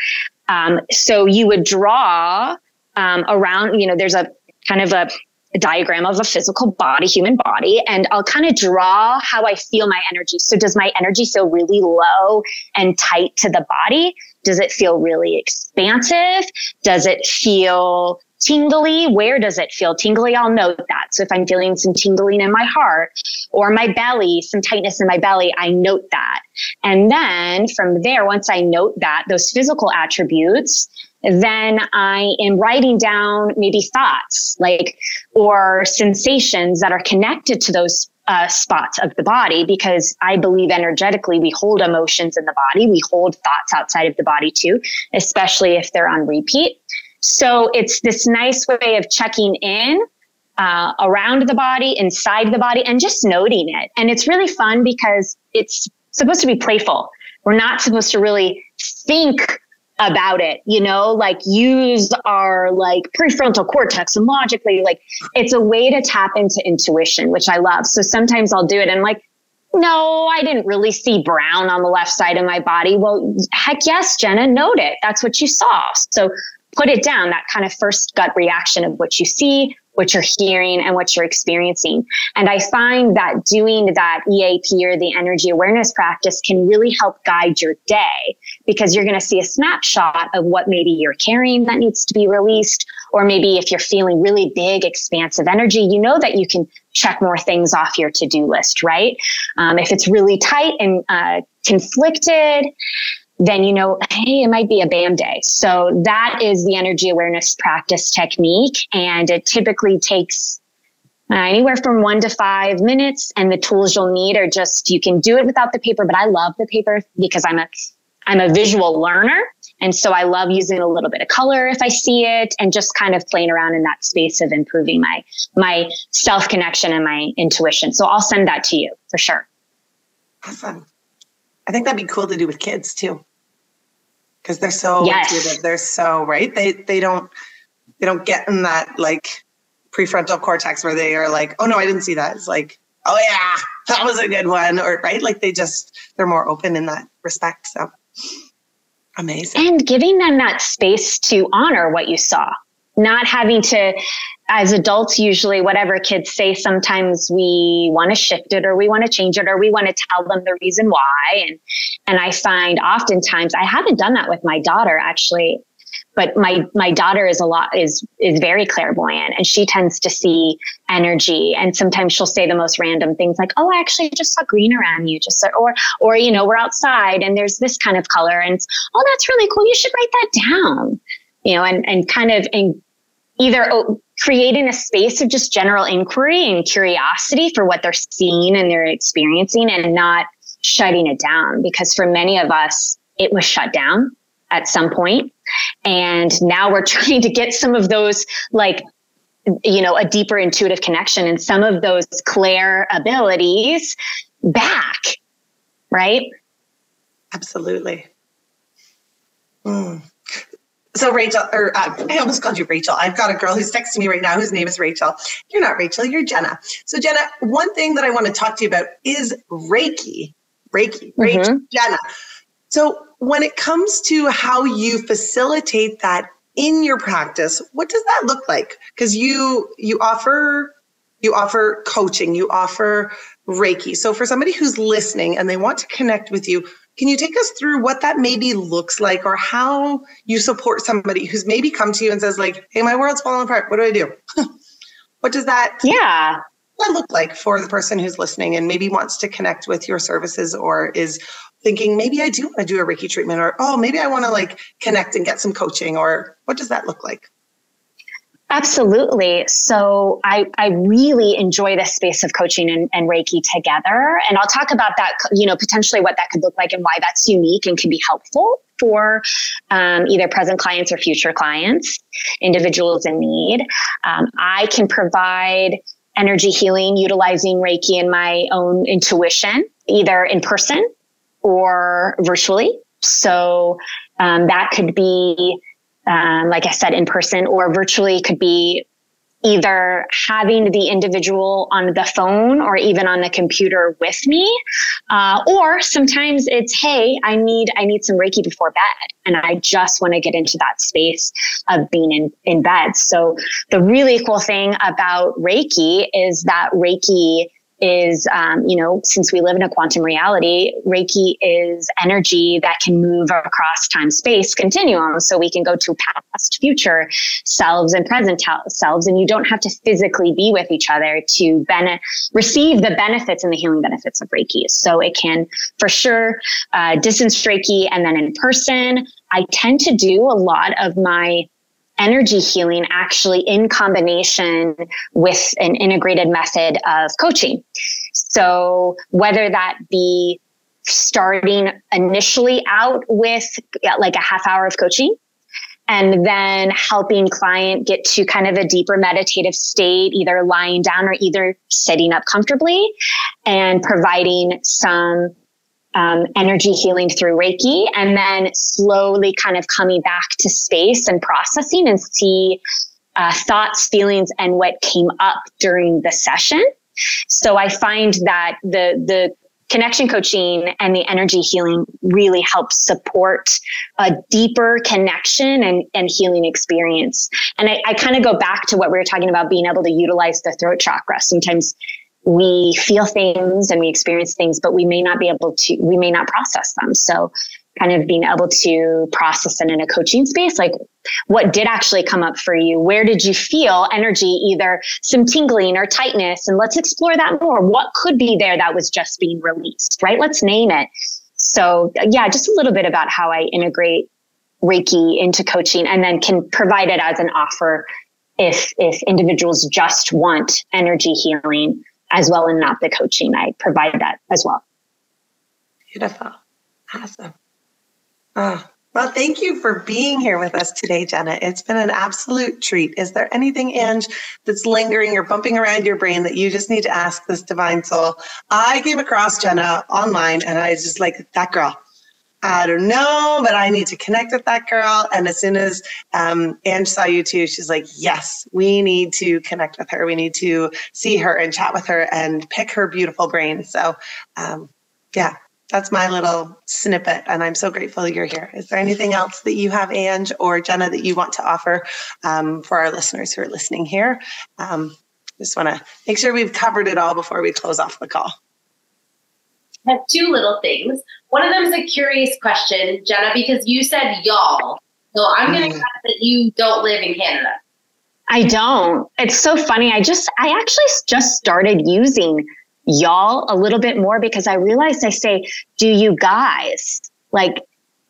Um, so you would draw um, around, you know, there's a kind of a, a diagram of a physical body, human body, and I'll kind of draw how I feel my energy. So does my energy feel really low and tight to the body? Does it feel really expansive? Does it feel tingly? Where does it feel tingly? I'll note that. So if I'm feeling some tingling in my heart or my belly, some tightness in my belly, I note that. And then from there, once I note that, those physical attributes, then I am writing down maybe thoughts like or sensations that are connected to those uh, spots of the body because I believe energetically we hold emotions in the body. We hold thoughts outside of the body too, especially if they're on repeat. So it's this nice way of checking in uh, around the body, inside the body, and just noting it. And it's really fun because it's supposed to be playful. We're not supposed to really think about it, you know, like use our like prefrontal cortex and logically, like it's a way to tap into intuition, which I love. So sometimes I'll do it and like, no, I didn't really see brown on the left side of my body. Well, heck yes, Jenna, note it. That's what you saw. So put it down, that kind of first gut reaction of what you see, what you're hearing and what you're experiencing. And I find that doing that EAP or the energy awareness practice can really help guide your day because you're going to see a snapshot of what maybe you're carrying that needs to be released. Or maybe if you're feeling really big, expansive energy, you know that you can check more things off your to do list, right? Um, if it's really tight and uh, conflicted, then you know, hey, it might be a BAM day. So that is the energy awareness practice technique. And it typically takes uh, anywhere from one to five minutes. And the tools you'll need are just, you can do it without the paper, but I love the paper because I'm a, I'm a visual learner. And so I love using a little bit of color if I see it and just kind of playing around in that space of improving my, my self connection and my intuition. So I'll send that to you for sure.
Awesome. I think that'd be cool to do with kids too. Because they're so
yes.
intuitive. They're so right. They they don't they don't get in that like prefrontal cortex where they are like, oh no, I didn't see that. It's like, oh yeah, that was a good one. Or right, like they just they're more open in that respect. So amazing.
And giving them that space to honor what you saw, not having to as adults, usually whatever kids say, sometimes we want to shift it or we want to change it or we want to tell them the reason why. And, and I find oftentimes I haven't done that with my daughter actually, but my, my daughter is a lot, is, is very clairvoyant and she tends to see energy. And sometimes she'll say the most random things like, Oh, I actually just saw green around you. Just, or, or, you know, we're outside and there's this kind of color and oh, that's really cool. You should write that down you know, and, and kind of and either creating a space of just general inquiry and curiosity for what they're seeing and they're experiencing and not shutting it down. Because for many of us it was shut down at some point. And now we're (laughs) trying to get some of those like you know a deeper intuitive connection and some of those clair abilities back right?
Absolutely. Mm. So Rachel, or uh, I almost called you Rachel. I've got a girl who's texting me right now whose name is Rachel. You're not Rachel, you're Jenna. So Jenna, one thing that I want to talk to you about is Reiki. Reiki, mm-hmm. Rachel, Jenna. So when it comes to how you facilitate that in your practice, what does that look like? Because you you offer you offer coaching, you offer Reiki. So for somebody who's listening and they want to connect with you, can you take us through what that maybe looks like or how you support somebody who's maybe come to you and says like, "Hey, my world's falling apart. What do I do?" (laughs) what does that
Yeah.
What look like for the person who's listening and maybe wants to connect with your services or is thinking maybe I do want to do a Reiki treatment or oh, maybe I want to like connect and get some coaching or what does that look like?
Absolutely. So I, I really enjoy the space of coaching and, and, Reiki together. And I'll talk about that, you know, potentially what that could look like and why that's unique and can be helpful for um, either present clients or future clients, individuals in need. Um, I can provide energy healing utilizing Reiki and my own intuition, either in person or virtually. So um, that could be um, like I said, in person or virtually could be either having the individual on the phone or even on the computer with me, uh, or sometimes it's, hey, I need I need some Reiki before bed, and I just want to get into that space of being in in bed. So the really cool thing about Reiki is that Reiki is, um, you know, since we live in a quantum reality, Reiki is energy that can move across time space continuum. So we can go to past, future selves and present selves, and you don't have to physically be with each other to bene- receive the benefits and the healing benefits of Reiki. So it can, for sure, uh, distance Reiki and then in person. I tend to do a lot of my energy healing actually in combination with an integrated method of coaching. So whether that be starting initially out with like a half hour of coaching and then helping client get to kind of a deeper meditative state either lying down or either sitting up comfortably and providing some um, energy healing through Reiki, and then slowly kind of coming back to space and processing and see uh, thoughts, feelings, and what came up during the session. So I find that the the connection coaching and the energy healing really helps support a deeper connection and, and healing experience. And I, I kind of go back to what we were talking about being able to utilize the throat chakra. Sometimes we feel things and we experience things, but we may not be able to, we may not process them. So kind of being able to process it in a coaching space, like what did actually come up for you? Where did you feel energy, either some tingling or tightness? And let's explore that more. What could be there that was just being released, right? Let's name it. So yeah, just a little bit about how I integrate Reiki into coaching and then can provide it as an offer if if individuals just want energy healing as well and not the coaching. I provide that as well.
Beautiful. Awesome. Oh, well, thank you for being here with us today, Jenna. It's been an absolute treat. Is there anything, Ange, that's lingering or bumping around your brain that you just need to ask this divine soul? I came across Jenna online and I was just like, that girl. I don't know, but I need to connect with that girl. And as soon as um, Ange saw you too, she's like, yes, we need to connect with her. We need to see her and chat with her and pick her beautiful brain. So, um, yeah, that's my little snippet. And I'm so grateful you're here. Is there anything else that you have, Ange or Jenna, that you want to offer um, for our listeners who are listening here? Um, just want to make sure we've covered it all before we close off the call.
I have two little things. One of them is a curious question, Jenna, because you said y'all. So I'm going to mm. guess that you don't live in Canada.
I don't. It's so funny. I just, I actually just started using y'all a little bit more because I realized I say, do you guys like,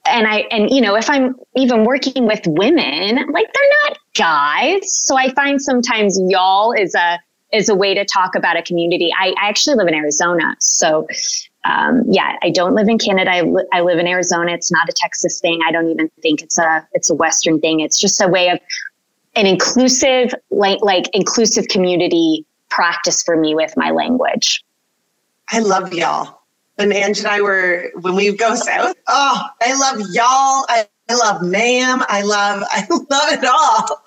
and I, and you know, if I'm even working with women, like they're not guys. So I find sometimes y'all is a, is a way to talk about a community. I, I actually live in Arizona. So um, yeah, I don't live in Canada. I, li- I live in Arizona. It's not a Texas thing. I don't even think it's a it's a Western thing. It's just a way of an inclusive like like inclusive community practice for me with my language.
I love y'all. When Ange and I were when we go south, oh, I love y'all. I, I love ma'am. I love (laughs) I love it all.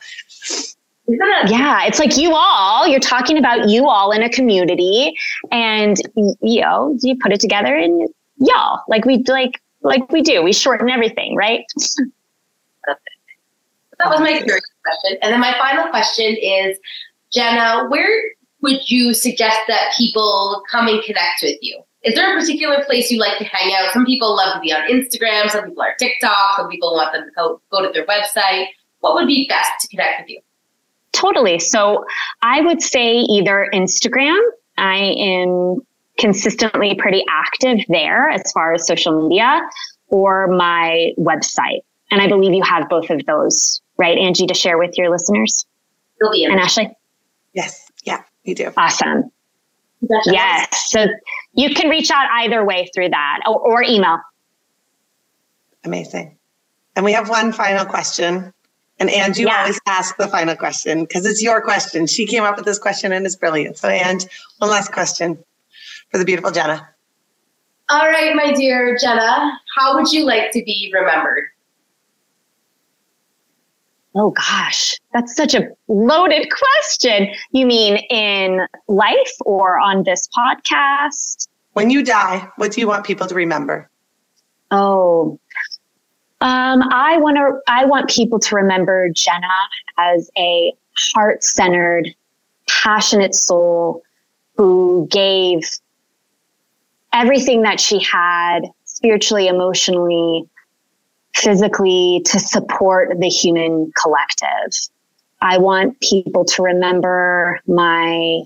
Yeah, it's like you all, you're talking about you all in a community and you know, you put it together and y'all, like we like like we do. We shorten everything, right?
That was my curious question. And then my final question is, Jenna, where would you suggest that people come and connect with you? Is there a particular place you like to hang out? Some people love to be on Instagram, some people are TikTok, some people want them to go, go to their website. What would be best to connect with you?
Totally. So I would say either Instagram. I am consistently pretty active there as far as social media or my website. And I believe you have both of those, right, Angie, to share with your listeners? And Ashley?
Yes. Yeah, we do.
Awesome. Yes. So you can reach out either way through that or, or email.
Amazing. And we have one final question. And Ange, you yeah. always ask the final question because it's your question. She came up with this question and it's brilliant. So, Ange, one last question for the beautiful Jenna.
All right, my dear Jenna, how would you like to be remembered?
Oh gosh, that's such a loaded question. You mean in life or on this podcast?
When you die, what do you want people to remember?
Oh, um, I want to. I want people to remember Jenna as a heart-centered, passionate soul who gave everything that she had, spiritually, emotionally, physically, to support the human collective. I want people to remember my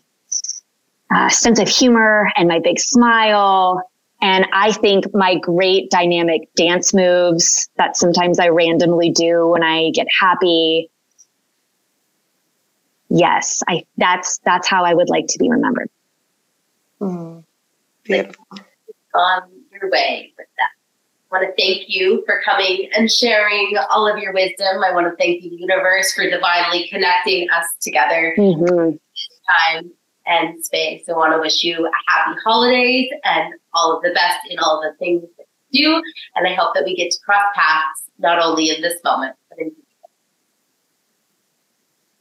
uh, sense of humor and my big smile and I think my great dynamic dance moves that sometimes I randomly do when I get happy. Yes, I that's that's how I would like to be remembered.
Mm, beautiful.
On your way with that. I want to thank you for coming and sharing all of your wisdom. I want to thank the universe for divinely connecting us together
mm-hmm.
time and space. I want to wish you a happy holidays and all of the best in all the things that you do. And I hope that we get to cross paths not only in this moment, but in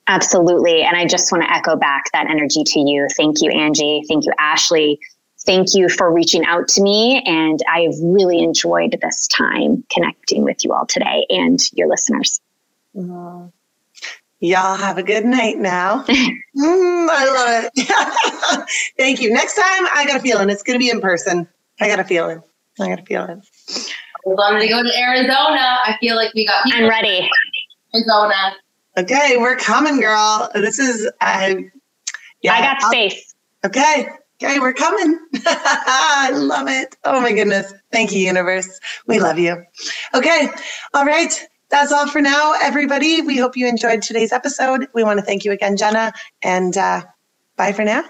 Absolutely. And I just want to echo back that energy to you. Thank you, Angie. Thank you, Ashley. Thank you for reaching out to me. And I've really enjoyed this time connecting with you all today and your listeners.
Mm-hmm. Y'all have a good night now. (laughs) mm, I love it. (laughs) Thank you. Next time, I got a feeling it's going to be in person. I got a feeling. I got a feeling.
We're going to go to Arizona. I feel like we got.
I'm ready.
Arizona.
Okay, we're coming, girl. This is. Uh,
yeah, I got space.
Okay. Okay, we're coming. (laughs) I love it. Oh my goodness. Thank you, universe. We love you. Okay. All right that's all for now, everybody. We hope you enjoyed today's episode. We want to thank you again, Jenna, and uh, bye for now.